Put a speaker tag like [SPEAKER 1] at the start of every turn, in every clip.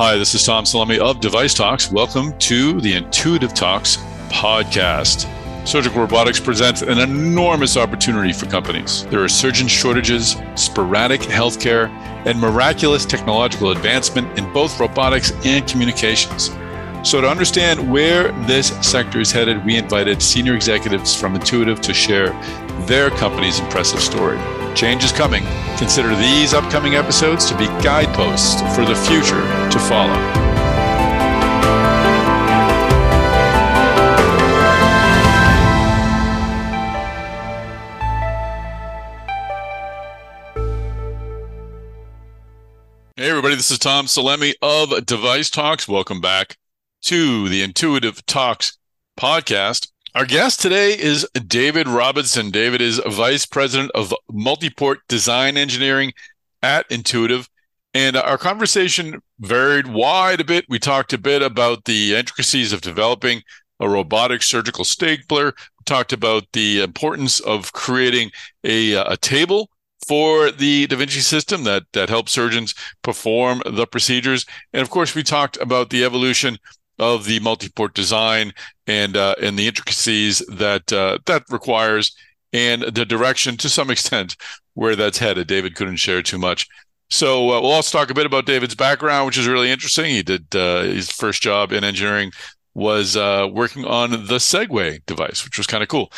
[SPEAKER 1] Hi, this is Tom Salemi of Device Talks. Welcome to the Intuitive Talks podcast. Surgical robotics presents an enormous opportunity for companies. There are surgeon shortages, sporadic healthcare, and miraculous technological advancement in both robotics and communications. So, to understand where this sector is headed, we invited senior executives from Intuitive to share their company's impressive story. Change is coming. Consider these upcoming episodes to be guideposts for the future to follow. Hey, everybody, this is Tom Salemi of Device Talks. Welcome back to the Intuitive Talks podcast. Our guest today is David Robinson. David is Vice President of Multiport Design Engineering at Intuitive. And our conversation varied wide a bit. We talked a bit about the intricacies of developing a robotic surgical stapler. We talked about the importance of creating a, a table for the Da Vinci system that, that helps surgeons perform the procedures. And of course, we talked about the evolution of the multi-port design and uh, and the intricacies that uh, that requires and the direction to some extent where that's headed. David couldn't share too much. So uh, we'll also talk a bit about David's background, which is really interesting. He did uh, his first job in engineering was uh, working on the Segway device, which was kind of cool.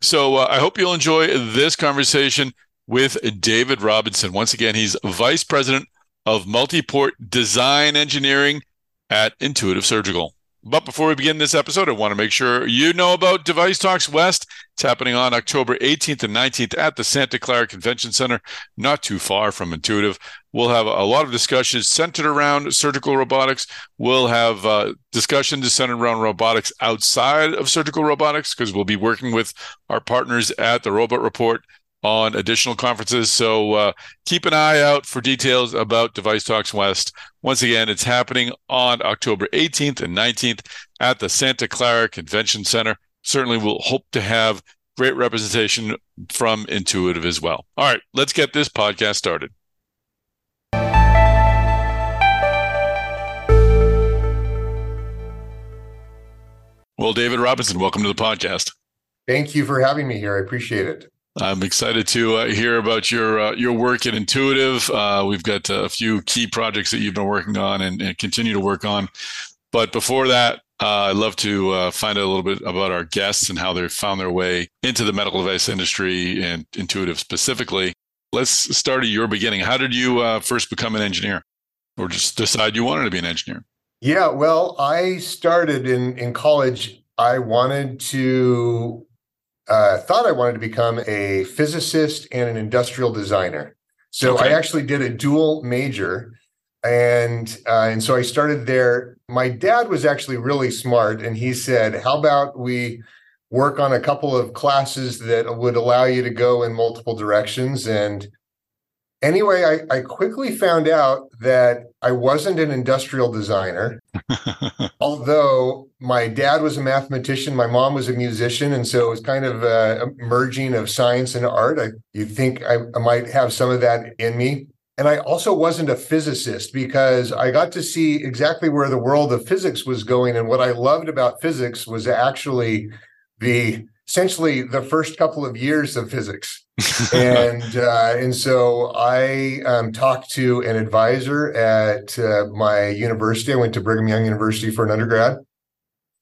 [SPEAKER 1] So uh, I hope you'll enjoy this conversation with David Robinson. Once again, he's vice president of multi-port design engineering at Intuitive Surgical. But before we begin this episode, I want to make sure you know about Device Talks West. It's happening on October 18th and 19th at the Santa Clara Convention Center, not too far from Intuitive. We'll have a lot of discussions centered around surgical robotics. We'll have uh, discussions centered around robotics outside of surgical robotics because we'll be working with our partners at the Robot Report on additional conferences. So uh, keep an eye out for details about Device Talks West. Once again, it's happening on October 18th and 19th at the Santa Clara Convention Center. Certainly, we'll hope to have great representation from Intuitive as well. All right, let's get this podcast started. Well, David Robinson, welcome to the podcast.
[SPEAKER 2] Thank you for having me here. I appreciate it.
[SPEAKER 1] I'm excited to uh, hear about your uh, your work at Intuitive. Uh, we've got a few key projects that you've been working on and, and continue to work on. But before that, uh, I'd love to uh, find out a little bit about our guests and how they found their way into the medical device industry and Intuitive specifically. Let's start at your beginning. How did you uh, first become an engineer, or just decide you wanted to be an engineer?
[SPEAKER 2] Yeah, well, I started in in college. I wanted to uh, thought I wanted to become a physicist and an industrial designer. So okay. I actually did a dual major, and uh, and so I started there. My dad was actually really smart, and he said, "How about we work on a couple of classes that would allow you to go in multiple directions?" And anyway, I, I quickly found out that I wasn't an industrial designer, although my dad was a mathematician, my mom was a musician, and so it was kind of a merging of science and art. I, you'd think I, I might have some of that in me. And I also wasn't a physicist because I got to see exactly where the world of physics was going. And what I loved about physics was actually the essentially the first couple of years of physics and uh, and so I um, talked to an advisor at uh, my university. I went to Brigham Young University for an undergrad,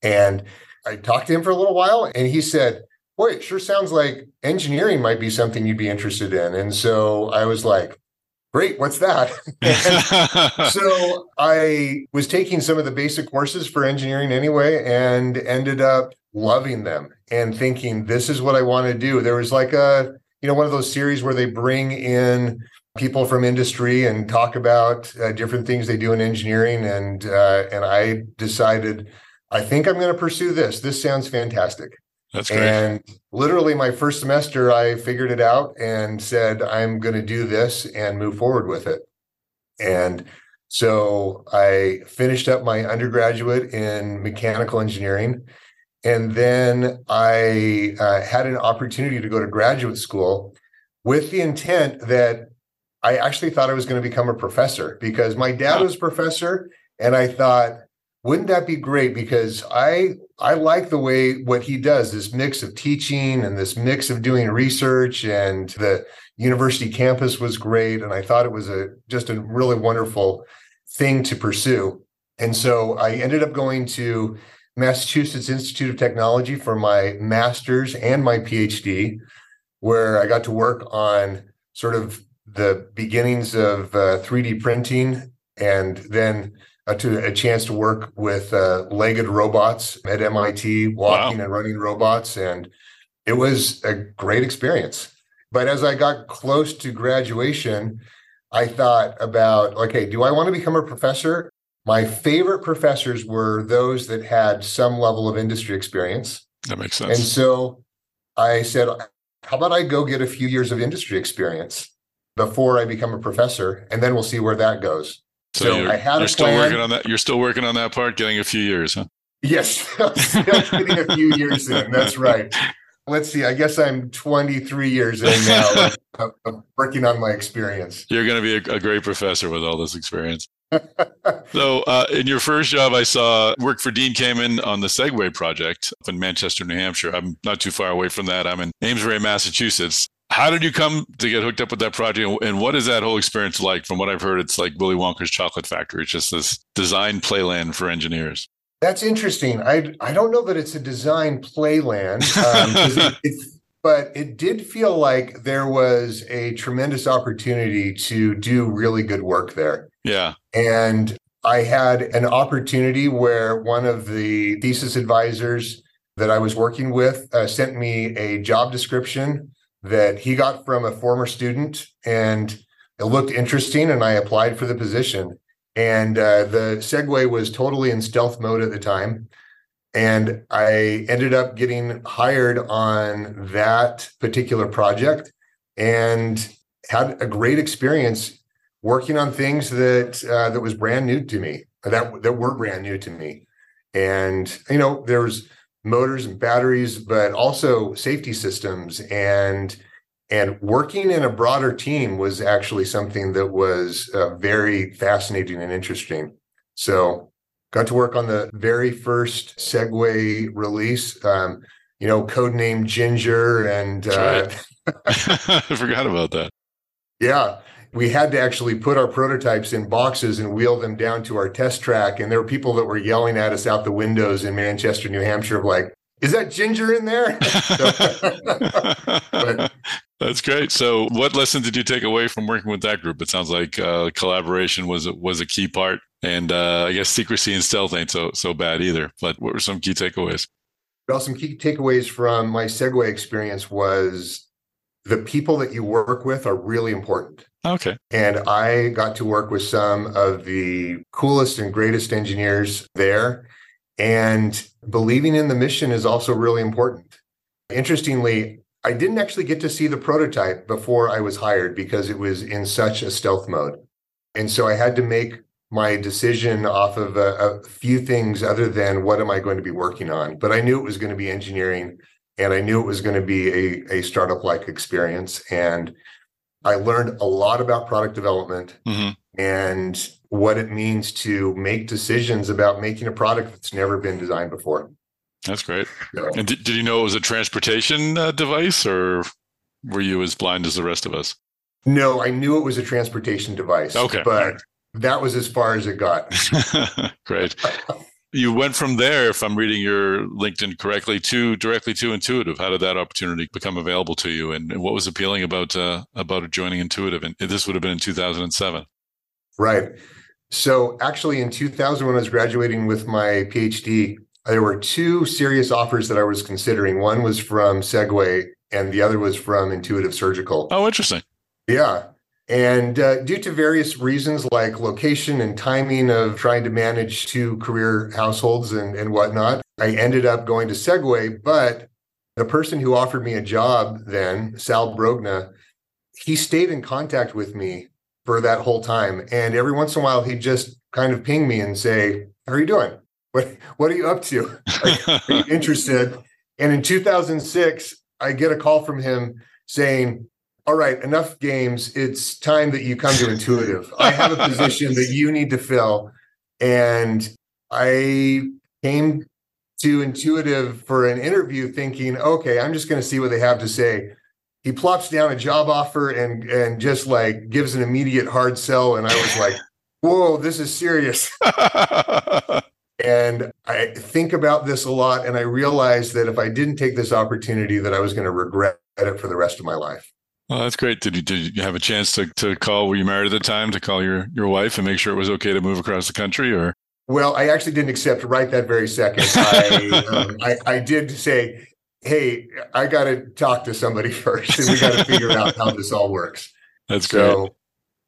[SPEAKER 2] and I talked to him for a little while, and he said, "Boy, it sure sounds like engineering might be something you'd be interested in." And so I was like, "Great, what's that?" so I was taking some of the basic courses for engineering anyway, and ended up loving them and thinking, "This is what I want to do." There was like a you know one of those series where they bring in people from industry and talk about uh, different things they do in engineering and uh, and I decided I think I'm going to pursue this. This sounds fantastic.
[SPEAKER 1] That's great.
[SPEAKER 2] And literally my first semester I figured it out and said I'm going to do this and move forward with it. And so I finished up my undergraduate in mechanical engineering and then I uh, had an opportunity to go to graduate school with the intent that I actually thought I was going to become a professor because my dad was a professor And I thought, wouldn't that be great? Because I I like the way what he does, this mix of teaching and this mix of doing research and the university campus was great. And I thought it was a just a really wonderful thing to pursue. And so I ended up going to Massachusetts Institute of Technology for my master's and my PhD, where I got to work on sort of the beginnings of uh, 3D printing and then uh, to a chance to work with uh, legged robots at MIT, walking wow. and running robots. And it was a great experience. But as I got close to graduation, I thought about okay, do I want to become a professor? My favorite professors were those that had some level of industry experience.
[SPEAKER 1] That makes sense.
[SPEAKER 2] And so I said, how about I go get a few years of industry experience before I become a professor, and then we'll see where that goes.
[SPEAKER 1] So, so I had you're still working on that. You're still working on that part, getting a few years, huh?
[SPEAKER 2] Yes, getting a few years in. That's right. Let's see. I guess I'm 23 years in now, of working on my experience.
[SPEAKER 1] You're going to be a, a great professor with all this experience so, uh, in your first job, I saw work for Dean Kamen on the Segway project up in Manchester, New Hampshire. I'm not too far away from that. I'm in Amesbury, Massachusetts. How did you come to get hooked up with that project? And what is that whole experience like? From what I've heard, it's like Willy Wonka's chocolate factory. It's just this design playland for engineers.
[SPEAKER 2] That's interesting. I I don't know that it's a design playland. Um, it, but it did feel like there was a tremendous opportunity to do really good work there.
[SPEAKER 1] Yeah.
[SPEAKER 2] And I had an opportunity where one of the thesis advisors that I was working with uh, sent me a job description that he got from a former student and it looked interesting and I applied for the position. And uh, the Segway was totally in stealth mode at the time. And I ended up getting hired on that particular project and had a great experience working on things that uh, that was brand new to me that that were brand new to me. And you know there was motors and batteries but also safety systems. And and working in a broader team was actually something that was uh, very fascinating and interesting. So got to work on the very first Segway release. Um, you know, code name Ginger, and uh,
[SPEAKER 1] I forgot about that.
[SPEAKER 2] Yeah, we had to actually put our prototypes in boxes and wheel them down to our test track. And there were people that were yelling at us out the windows in Manchester, New Hampshire, of like, "Is that Ginger in there?"
[SPEAKER 1] but, That's great. So, what lesson did you take away from working with that group? It sounds like uh, collaboration was was a key part and uh, I guess secrecy and stealth ain't so so bad either. But what were some key takeaways?
[SPEAKER 2] Well, some key takeaways from my Segway experience was the people that you work with are really important.
[SPEAKER 1] Okay.
[SPEAKER 2] And I got to work with some of the coolest and greatest engineers there. And believing in the mission is also really important. Interestingly, I didn't actually get to see the prototype before I was hired because it was in such a stealth mode. And so I had to make my decision off of a, a, few things other than what am I going to be working on. But I knew it was going to be engineering and I knew it was going to be a, a startup like experience. And I learned a lot about product development mm-hmm. and what it means to make decisions about making a product that's never been designed before.
[SPEAKER 1] That's great. So, and did, did you know it was a transportation uh, device or were you as blind as the rest of us?
[SPEAKER 2] No, I knew it was a transportation device.
[SPEAKER 1] Okay.
[SPEAKER 2] But that was as far as it got.
[SPEAKER 1] Great. you went from there, if I'm reading your LinkedIn correctly, to directly to Intuitive. How did that opportunity become available to you, and, what was appealing about uh, about joining Intuitive? And this would have been in 2007.
[SPEAKER 2] Right. So actually, in 2000, when I was graduating with my PhD, there were two serious offers that I was considering. One was from Segway, and the other was from Intuitive Surgical.
[SPEAKER 1] Oh, interesting.
[SPEAKER 2] Yeah. And uh, due to various reasons like location and timing of trying to manage two career households and, and whatnot, I ended up going to Segway. But the person who offered me a job then, Sal Brogna, he stayed in contact with me for that whole time. And every once in a while, he'd just kind of ping me and say, How are you doing? What, what are you up to? are you interested? And in 2006, I get a call from him saying, all right, enough games. It's time that you come to Intuitive. I have a position that you need to fill. And I came to Intuitive for an interview thinking, okay, I'm just going to see what they have to say. He plops down a job offer and and just like gives an immediate hard sell. And I was like, whoa, this is serious. and I think about this a lot. And I realized that if I didn't take this opportunity, that I was going to regret it for the rest of my life.
[SPEAKER 1] Well, that's great. Did you, did you have a chance to, to call? Were you married at the time to call your, your wife and make sure it was okay to move across the country or?
[SPEAKER 2] Well, I actually didn't accept right that very second. I, um, I, I did say, "Hey, I got to talk to somebody first, and we got to figure out how this all works."
[SPEAKER 1] That's so, great.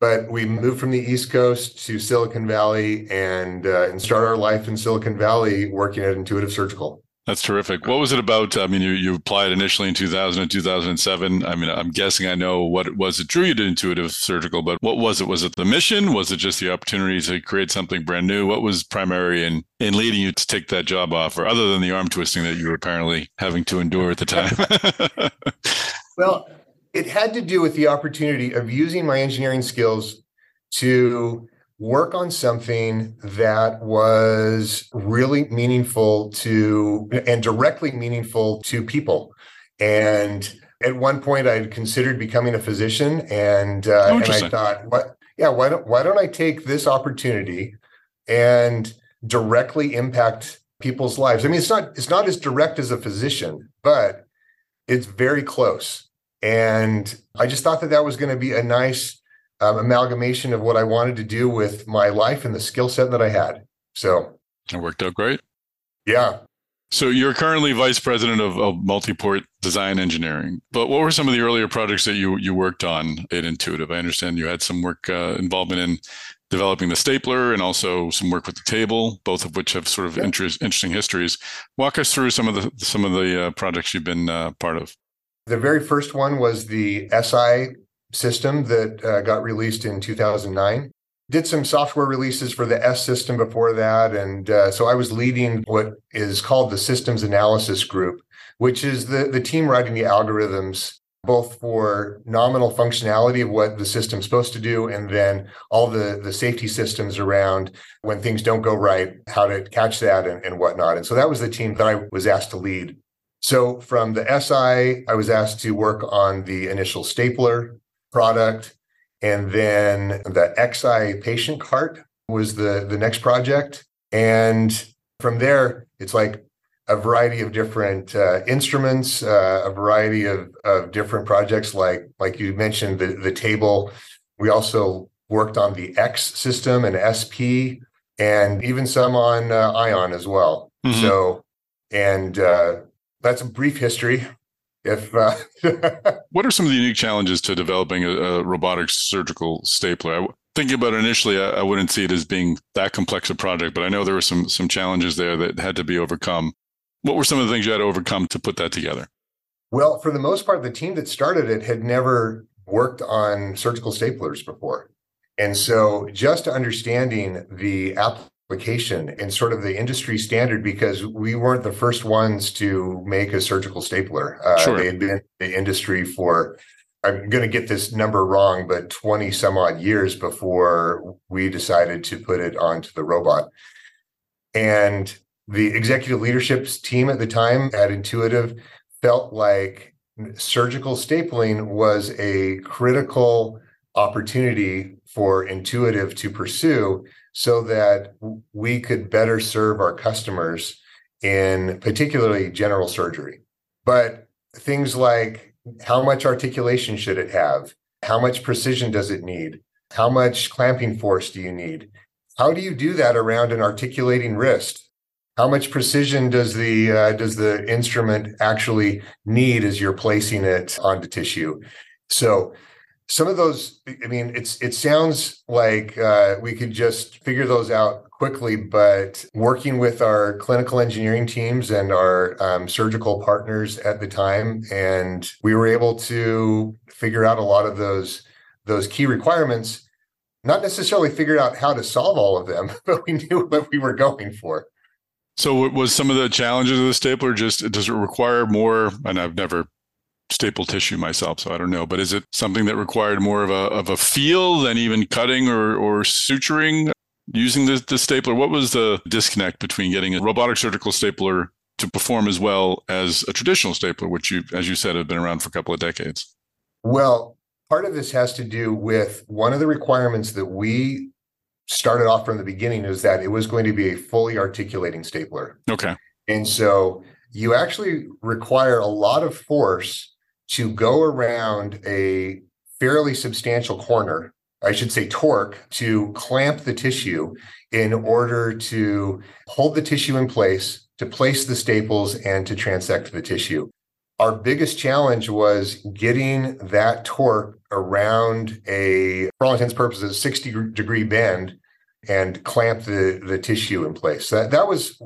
[SPEAKER 2] But we moved from the East Coast to Silicon Valley and uh, and start our life in Silicon Valley working at Intuitive Surgical.
[SPEAKER 1] That's terrific. What was it about? I mean, you, you applied initially in 2000 and 2007. I mean, I'm guessing I know what it was that drew you to Intuitive Surgical, but what was it? Was it the mission? Was it just the opportunity to create something brand new? What was primary in, in leading you to take that job offer, other than the arm twisting that you were apparently having to endure at the time?
[SPEAKER 2] well, it had to do with the opportunity of using my engineering skills to work on something that was really meaningful to and directly meaningful to people. And at one point, I had considered becoming a physician, and uh, and I thought, what? Yeah, why don't why don't I take this opportunity and directly impact people's lives? I mean, it's not it's not as direct as a physician, but it's very close. And I just thought that that was going to be a nice um, amalgamation of what I wanted to do with my life and the skill set that I had. So
[SPEAKER 1] it worked out great.
[SPEAKER 2] Yeah.
[SPEAKER 1] So you're currently vice president of, of multi-port design engineering. But what were some of the earlier projects that you you worked on at Intuitive? I understand you had some work uh, involvement in developing the stapler and also some work with the table, both of which have sort of yeah. interest, interesting histories. Walk us through some of the some of the uh, projects you've been uh, part of.
[SPEAKER 2] The very first one was the SI system that uh, got released in 2009. Did some software releases for the S system before that. And uh, so I was leading what is called the systems analysis group, which is the, the team writing the algorithms both for nominal functionality of what the system's supposed to do and then all the the safety systems around when things don't go right how to catch that and, and whatnot and so that was the team that i was asked to lead so from the si i was asked to work on the initial stapler product. And then the XI patient cart was the, the next project. And from there, it's like a variety of different uh, instruments, uh, a variety of, of different projects, like like you mentioned, the, the table. We also worked on the X system and SP, and even some on uh, Ion as well. Mm-hmm. So, and uh, that's a brief history if uh,
[SPEAKER 1] what are some of the unique challenges to developing a, a robotic surgical stapler? I, thinking about it initially, I, I, wouldn't see it as being that complex a project, but I know there were some some challenges there that had to be overcome. What were some of the things you had to overcome to put that together?
[SPEAKER 2] Well, for the most part, the team that started it had never worked on surgical staplers before. And so just understanding the app application and sort of the industry standard because we weren't the first ones to make a surgical stapler. Uh, sure. They had been in the industry for, I'm going to get this number wrong, but 20 some odd years before we decided to put it onto the robot. And the executive leadership team at the time at Intuitive felt like surgical stapling was a critical opportunity for Intuitive to pursue so that we could better serve our customers in particularly general surgery. But things like how much articulation should it have? How much precision does it need? How much clamping force do you need? How do you do that around an articulating wrist? How much precision does the uh, does the instrument actually need as you're placing it onto tissue? So some of those i mean it's it sounds like uh, we could just figure those out quickly but working with our clinical engineering teams and our um, surgical partners at the time and we were able to figure out a lot of those those key requirements not necessarily figure out how to solve all of them but we knew what we were going for.
[SPEAKER 1] So was some of the challenges of the stapler just does it require more? And i've never staple tissue myself, so I don't know. But is it something that required more of a of a feel than even cutting or or suturing? using the, the stapler? What was the disconnect between getting a robotic surgical stapler to perform as well as a traditional stapler, which you, as you said, have been around for a couple of decades?
[SPEAKER 2] Well, part of this has to do with one of the requirements that we started off from the beginning is that it was going to be a fully articulating stapler.
[SPEAKER 1] Okay.
[SPEAKER 2] And so you actually require a lot of force to go around a fairly substantial corner, I should say torque, to clamp the tissue in order to hold the tissue in place, to place the staples, and to transect the tissue. Our biggest challenge was getting that torque around a, for all intents purposes, 60 degree bend and clamp the, the tissue in place. That, that was,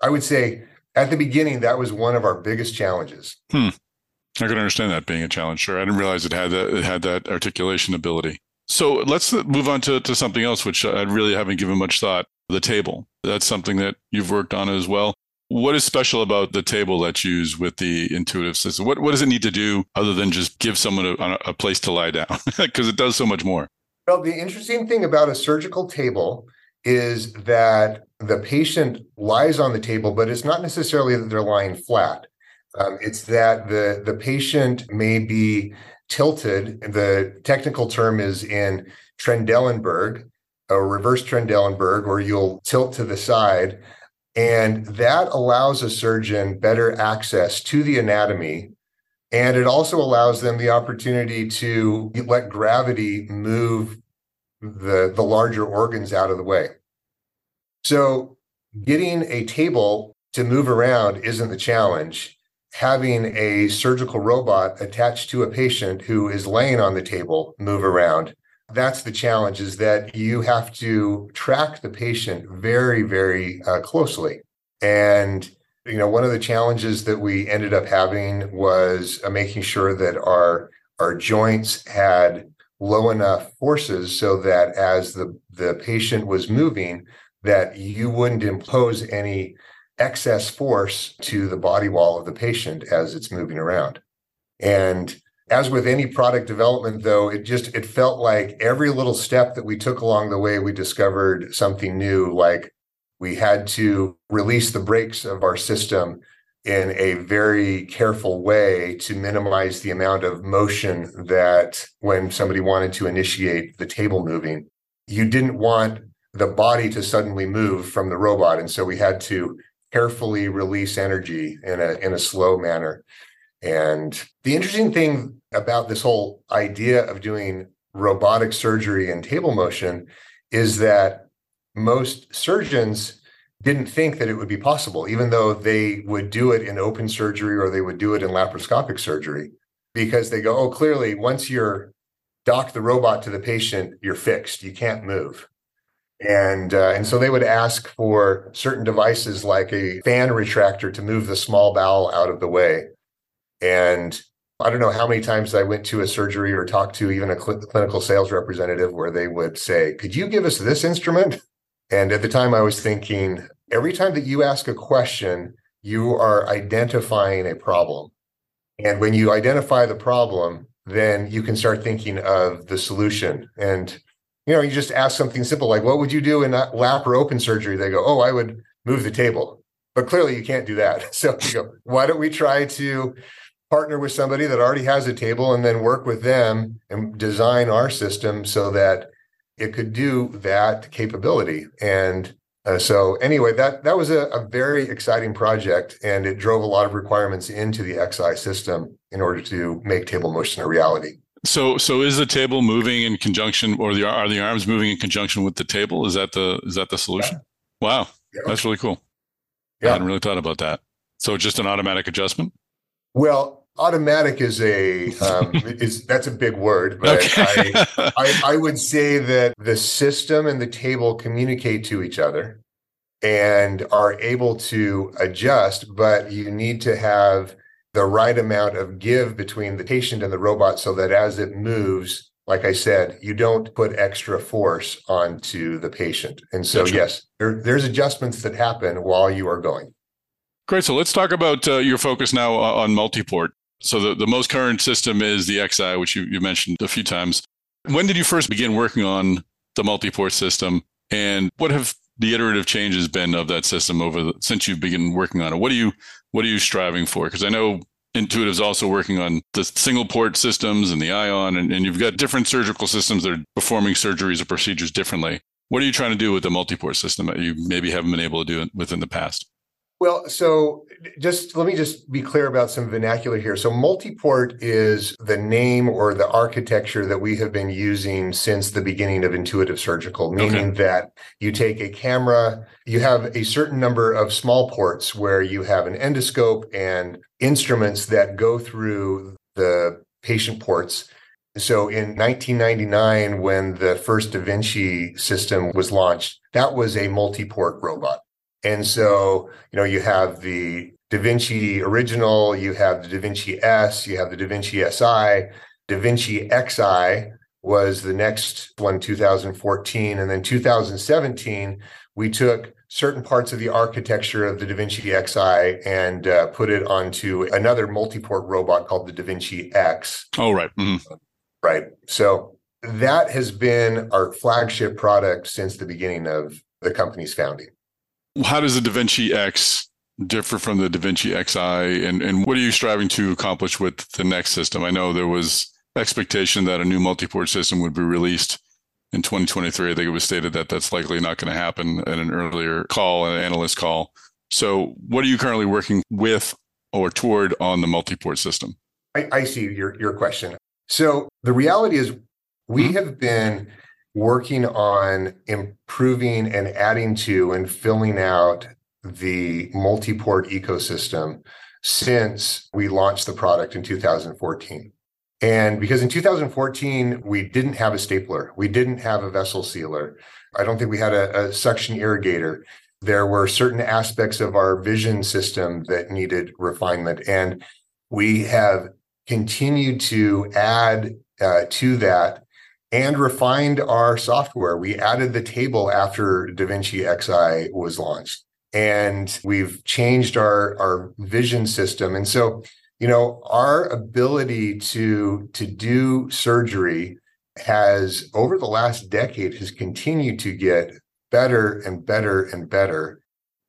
[SPEAKER 2] I would say, at the beginning, that was one of our biggest challenges.
[SPEAKER 1] Hmm. I can understand that being a challenge. Sure, I didn't realize it had that it had that articulation ability. So let's move on to, to something else, which I really haven't given much thought. The table. That's something that you've worked on as well. What is special about the table that's used with the intuitive system? What what does it need to do other than just give someone a, a place to lie down? Because it does so much more.
[SPEAKER 2] Well, the interesting thing about a surgical table is that the patient lies on the table, but it's not necessarily that they're lying flat. Um, it's that the the patient may be tilted. The technical term is in Trendelenburg, a reverse Trendelenburg, or you'll tilt to the side. And that allows a surgeon better access to the anatomy. And it also allows them the opportunity to let gravity move the, the larger organs out of the way. So, getting a table to move around isn't the challenge having a surgical robot attached to a patient who is laying on the table move around that's the challenge is that you have to track the patient very very uh, closely. And you know one of the challenges that we ended up having was uh, making sure that our our joints had low enough forces so that as the the patient was moving that you wouldn't impose any excess force to the body wall of the patient as it's moving around. And as with any product development though it just it felt like every little step that we took along the way we discovered something new like we had to release the brakes of our system in a very careful way to minimize the amount of motion that when somebody wanted to initiate the table moving you didn't want the body to suddenly move from the robot and so we had to carefully release energy in a in a slow manner. And the interesting thing about this whole idea of doing robotic surgery and table motion is that most surgeons didn't think that it would be possible, even though they would do it in open surgery or they would do it in laparoscopic surgery, because they go, oh, clearly, once you're dock the robot to the patient, you're fixed. You can't move and uh, and so they would ask for certain devices like a fan retractor to move the small bowel out of the way. And i don't know how many times i went to a surgery or talked to even a cl- clinical sales representative where they would say could you give us this instrument? And at the time i was thinking every time that you ask a question you are identifying a problem. And when you identify the problem then you can start thinking of the solution. And you know, you just ask something simple like, what would you do in lap or open surgery? They go, oh, I would move the table. But clearly you can't do that. So you go, why don't we try to partner with somebody that already has a table and then work with them and design our system so that it could do that capability. And uh, so anyway, that that was a, a, very exciting project, and it drove a lot of requirements into the XI system in order to make table motion a reality.
[SPEAKER 1] So, so is the table moving in conjunction, or the are the arms moving in conjunction with the table? Is that the is that the solution? Yeah. Wow, yeah. that's really cool. Yeah. I hadn't really thought about that. So, just an automatic adjustment.
[SPEAKER 2] Well, automatic is a um, is that's a big word, but okay. I, I, I would say that the system and the table communicate to each other and are able to adjust, but you need to have the right amount of give between the patient and the robot so that as it moves, like I said, you don't put extra force onto the patient. And so, gotcha. yes, there, there's adjustments that happen while you are going.
[SPEAKER 1] Great. So let's talk about uh, your focus now on multiport. So the, the most current system is the XI, which you, you mentioned a few times. When did you first begin working on the multiport system? And what have the iterative change has been of that system over the, since you've begun working on it? What are you what are you striving for? Because I know Intuitive's also working on the single port systems and the ion, and, and you've got different surgical systems that are performing surgeries or procedures differently. What are you trying to do with the multi-port system that you maybe haven't been able to do within the past?
[SPEAKER 2] Well, so just let me just be clear about some vernacular here. So, multiport is the name or the architecture that we have been using since the beginning of intuitive surgical, meaning okay. that you take a camera, you have a certain number of small ports where you have an endoscope and instruments that go through the patient ports. So, in 1999, when the first Da Vinci system was launched, that was a multi-port robot. And so, you know, you have the Da Vinci original, you have the Da Vinci S, you have the Da Vinci SI, Da Vinci XI was the next one 2014 and then 2017 we took certain parts of the architecture of the Da Vinci Xi and uh, put it onto another multi-port robot called the Da Vinci X.
[SPEAKER 1] Oh right. Mm-hmm.
[SPEAKER 2] Right. So that has been our flagship product since the beginning of the company's founding
[SPEAKER 1] how does the DaVinci X differ from the DaVinci Xi, and and what are you striving to accomplish with the next system? I know there was expectation that a new multi-port system would be released in 2023. I think it was stated that that's likely not going to happen in an earlier call, an analyst call. So, what are you currently working with or toward on the multi-port system?
[SPEAKER 2] I, I see your your question. So the reality is, we mm-hmm. have been working on improving and adding to and filling out the multi-port ecosystem since we launched the product in 2014. And because in 2014, we didn't have a stapler, we didn't have a vessel sealer. I don't think we had a, a suction irrigator. There were certain aspects of our vision system that needed refinement. And we have continued to add uh, to that and refined our software. We added the table after DaVinci Xi was launched, and we've changed our our vision system. And so, you know, our ability to to do surgery has over the last decade has continued to get better and better and better.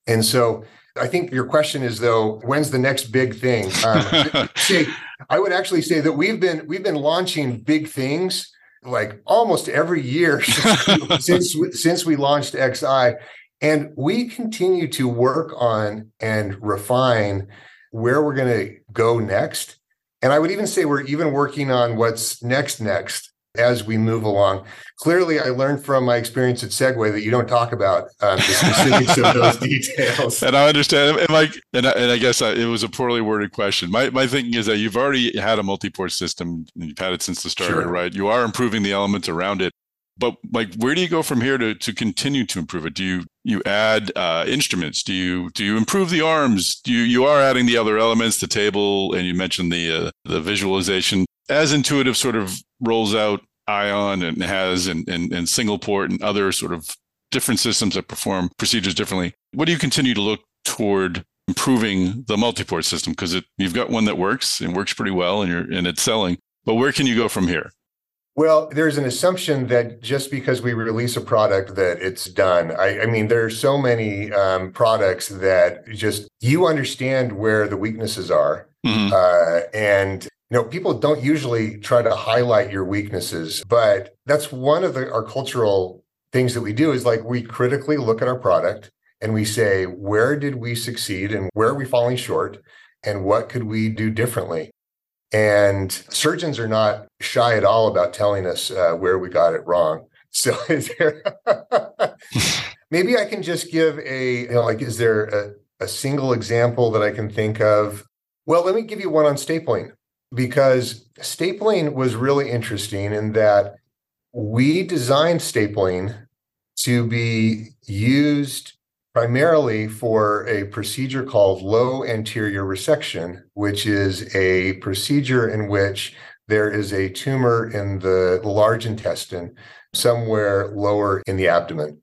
[SPEAKER 2] And so I think your question is though, when's the next big thing? Um, say, I would actually say that we've been we've been launching big things like almost every year since since we launched XI, and we continue to work on and refine where we're going to go next. And I would even say we're even working on what's next next as we move along. Clearly, I learned from my experience at Segway that you don't talk about um, the specifics of those details.
[SPEAKER 1] And I understand. And like, and I, and I guess I, it was a poorly worded question. My my thinking is that you've already had a multi-port system, and you've had it since the start, sure. right? You are improving the elements around it. But like, where do you go from here to to continue to improve it? Do you you add uh, instruments? Do you do you improve the arms? Do you you are adding the other elements, the table, and you mentioned the uh, the visualization as intuitive sort of rolls out ion and has and, and, and single port and other sort of different systems that perform procedures differently. What do you continue to look toward improving the multi-port system? Because you've got one that works and works pretty well and you're and it's selling. But where can you go from here?
[SPEAKER 2] Well, there's an assumption that just because we release a product that it's done. I, I mean, there are so many um, products that just you understand where the weaknesses are, mm-hmm. uh, and you know people don't usually try to highlight your weaknesses but that's one of the, our cultural things that we do is like we critically look at our product and we say where did we succeed and where are we falling short and what could we do differently? And surgeons are not shy at all about telling us uh, where we got it wrong. So is there maybe i can just give a you know like is there a, a single example that i can think of? Well let me give you one on stapling because stapling was really interesting in that we designed stapling to be used primarily for a procedure called low anterior resection, which is a procedure in which there is a tumor in the large intestine somewhere lower in the abdomen.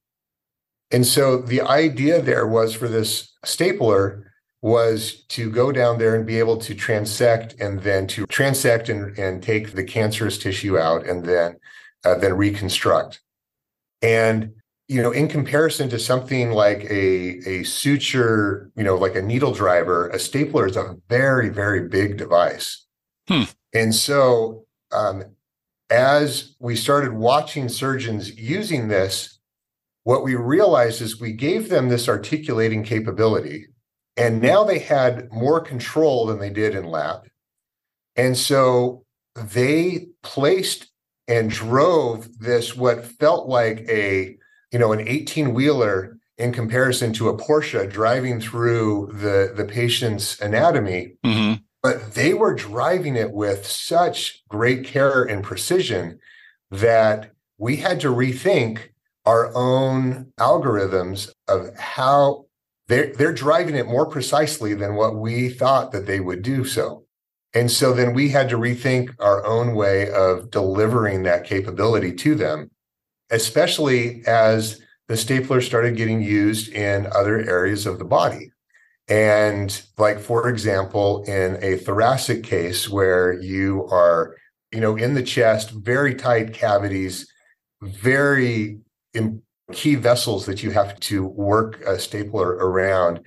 [SPEAKER 2] And so the idea there was for this stapler was to go down there and be able to transect and then to transect and, and take the cancerous tissue out and then uh, then reconstruct. And you know, in comparison to something like a a suture, you know, like a needle driver, a stapler is a very very big device. Hmm. And so, um, as we started watching surgeons using this, what we realized is we gave them this articulating capability, and now they had more control than they did in lap. And so they placed and drove this what felt like a you know, an 18 wheeler in comparison to a Porsche driving through the, the patient's anatomy. Mm-hmm. But they were driving it with such great care and precision that we had to rethink our own algorithms of how they're, they're driving it more precisely than what we thought that they would do so. And so then we had to rethink our own way of delivering that capability to them especially as the stapler started getting used in other areas of the body. And, like, for example, in a thoracic case where you are, you know, in the chest, very tight cavities, very key vessels that you have to work a stapler around.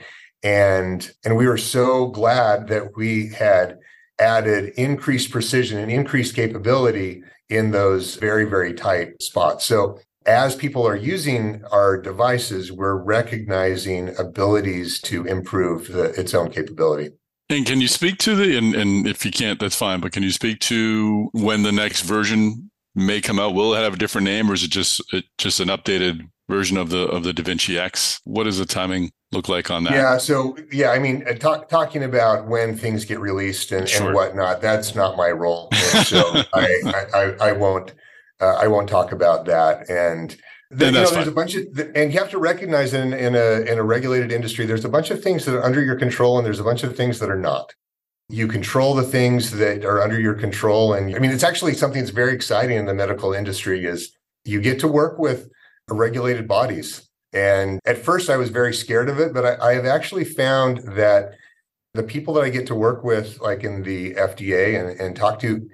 [SPEAKER 2] And, and we were so glad that we had added increased precision and increased capability in those very, very tight spots. So as people are using our devices, we're recognizing abilities to improve the, its own capability.
[SPEAKER 1] And can you speak to the, and, and if you can't, that's fine, but can you speak to when the next version may come out? Will it have a different name or is it just, it, just an updated version of the, of the DaVinci X? What does the timing look like on that?
[SPEAKER 2] Yeah. So, yeah, I mean, uh, talk, talking about when things get released and, sure. and whatnot, that's not my role. And so I, I, I won't uh, I won't talk about that. And you know, there's a bunch of, and you have to recognize in, in a in a regulated industry, there's a bunch of things that are under your control, and there's a bunch of things that are not. You control the things that are under your control, and I mean, it's actually something that's very exciting in the medical industry. Is you get to work with regulated bodies, and at first I was very scared of it, but I, I have actually found that the people that I get to work with, like in the FDA and, and talk to,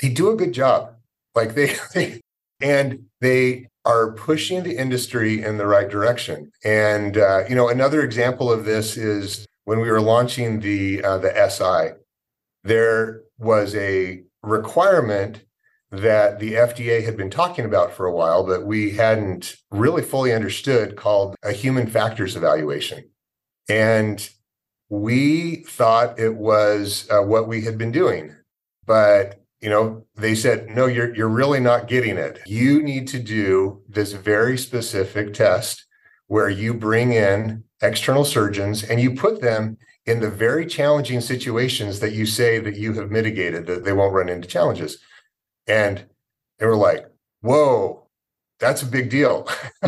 [SPEAKER 2] they do a good job like they, they and they are pushing the industry in the right direction. And uh, you know, another example of this is when we were launching the uh, the SI. There was a requirement that the FDA had been talking about for a while, but we hadn't really fully understood called a human factors evaluation. And we thought it was uh, what we had been doing. But you know, they said, no, you're you're really not getting it. You need to do this very specific test where you bring in external surgeons and you put them in the very challenging situations that you say that you have mitigated that they won't run into challenges. And they were like, whoa, that's a big deal.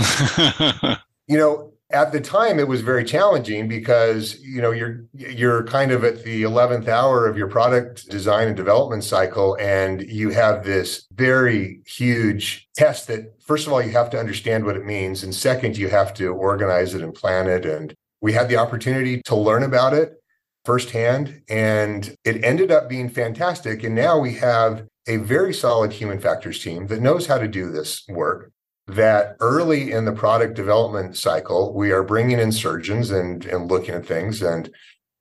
[SPEAKER 2] you know, at the time it was very challenging because you know you're you're kind of at the 11th hour of your product design and development cycle and you have this very huge test that first of all you have to understand what it means and second you have to organize it and plan it and we had the opportunity to learn about it firsthand and it ended up being fantastic and now we have a very solid human factors team that knows how to do this work that early in the product development cycle, we are bringing in surgeons and, and looking at things. And,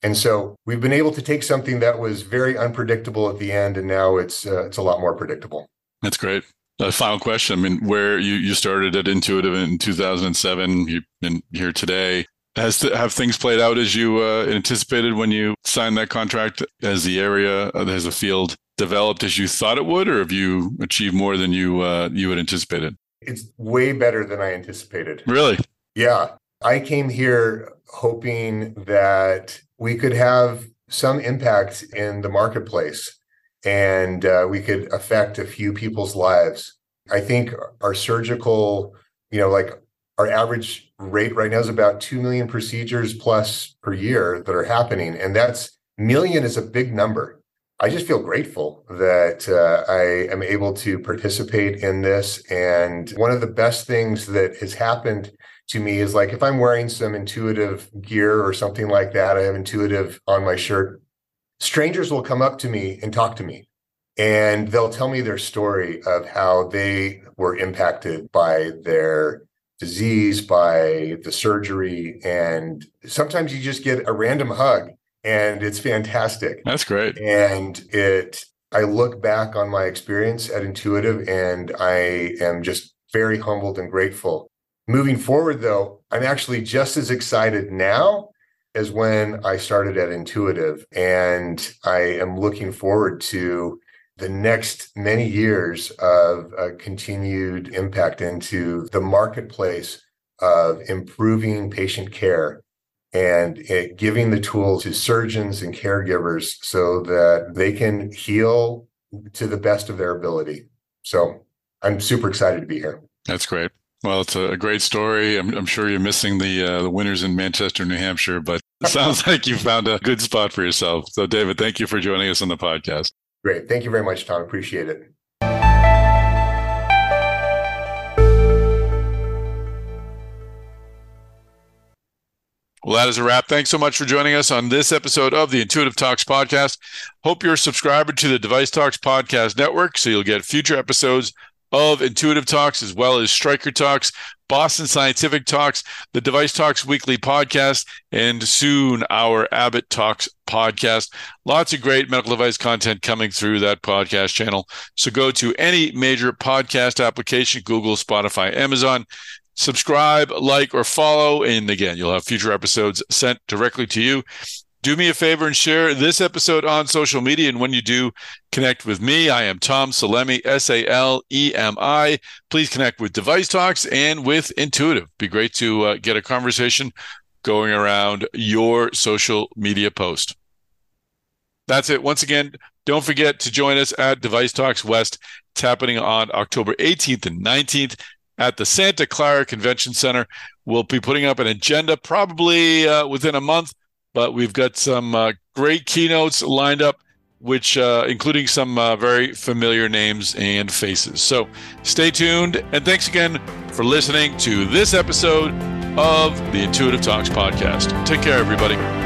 [SPEAKER 2] and so we've been able to take something that was very unpredictable at the end, and now it's, uh, it's a lot more predictable.
[SPEAKER 1] That's great. A final question. I mean, where you, you started at Intuitive in 2007, you've been here today. Has to, have things played out as you uh, anticipated when you signed that contract? As the area, uh, has the field developed as you thought it would, or have you achieved more than you uh, you had anticipated?
[SPEAKER 2] It's way better than I anticipated.
[SPEAKER 1] Really?
[SPEAKER 2] Yeah. I came here hoping that we could have some impact in the marketplace and uh, we could affect a few people's lives. I think our surgical, you know, like our average rate right now is about 2 million procedures plus per year that are happening. And that's million is a big number. I just feel grateful that uh, I am able to participate in this. And one of the best things that has happened to me is like if I'm wearing some intuitive gear or something like that, I have intuitive on my shirt, strangers will come up to me and talk to me. And they'll tell me their story of how they were impacted by their disease, by the surgery. And sometimes you just get a random hug and it's fantastic.
[SPEAKER 1] That's great.
[SPEAKER 2] And it, I look back on my experience at Intuitive and I am just very humbled and grateful. Moving forward, though, I'm actually just as excited now as when I started at Intuitive. And I am looking forward to the next many years of uh, continued impact into the marketplace of improving patient care and it, giving the tools to surgeons and caregivers so that they can heal to the best of their ability. So I'm super excited to be here.
[SPEAKER 1] That's great. Well, it's a great story. I'm, I'm sure you're missing the uh, the winners in Manchester, New Hampshire, but it sounds like you found a good spot for yourself. So, David, thank you for joining us on the podcast.
[SPEAKER 2] Great. Thank you very much, Tom. Appreciate it.
[SPEAKER 1] Well, that is a wrap. Thanks so much for joining us on this episode of the Intuitive Talks podcast. Hope you're a subscriber to the Device Talks podcast network so you'll get future episodes of Intuitive Talks as well as Stryker Talks, Boston Scientific Talks, the Device Talks weekly podcast, and soon our Abbott Talks podcast. Lots of great medical device content coming through that podcast channel. So go to any major podcast application, Google, Spotify, Amazon, subscribe, like, or follow. And again, you'll have future episodes sent directly to you. Do me a favor and share this episode on social media. And when you do, connect with me. I am Tom Salemi, S A L E M I. Please connect with Device Talks and with Intuitive. Be great to uh, get a conversation going around your social media post. That's it. Once again, don't forget to join us at Device Talks West. It's happening on October 18th and 19th at the Santa Clara Convention Center. We'll be putting up an agenda probably uh, within a month, but we've got some uh, great keynotes lined up, which uh, including some uh, very familiar names and faces. So stay tuned, and thanks again for listening to this episode of the Intuitive Talks podcast. Take care, everybody.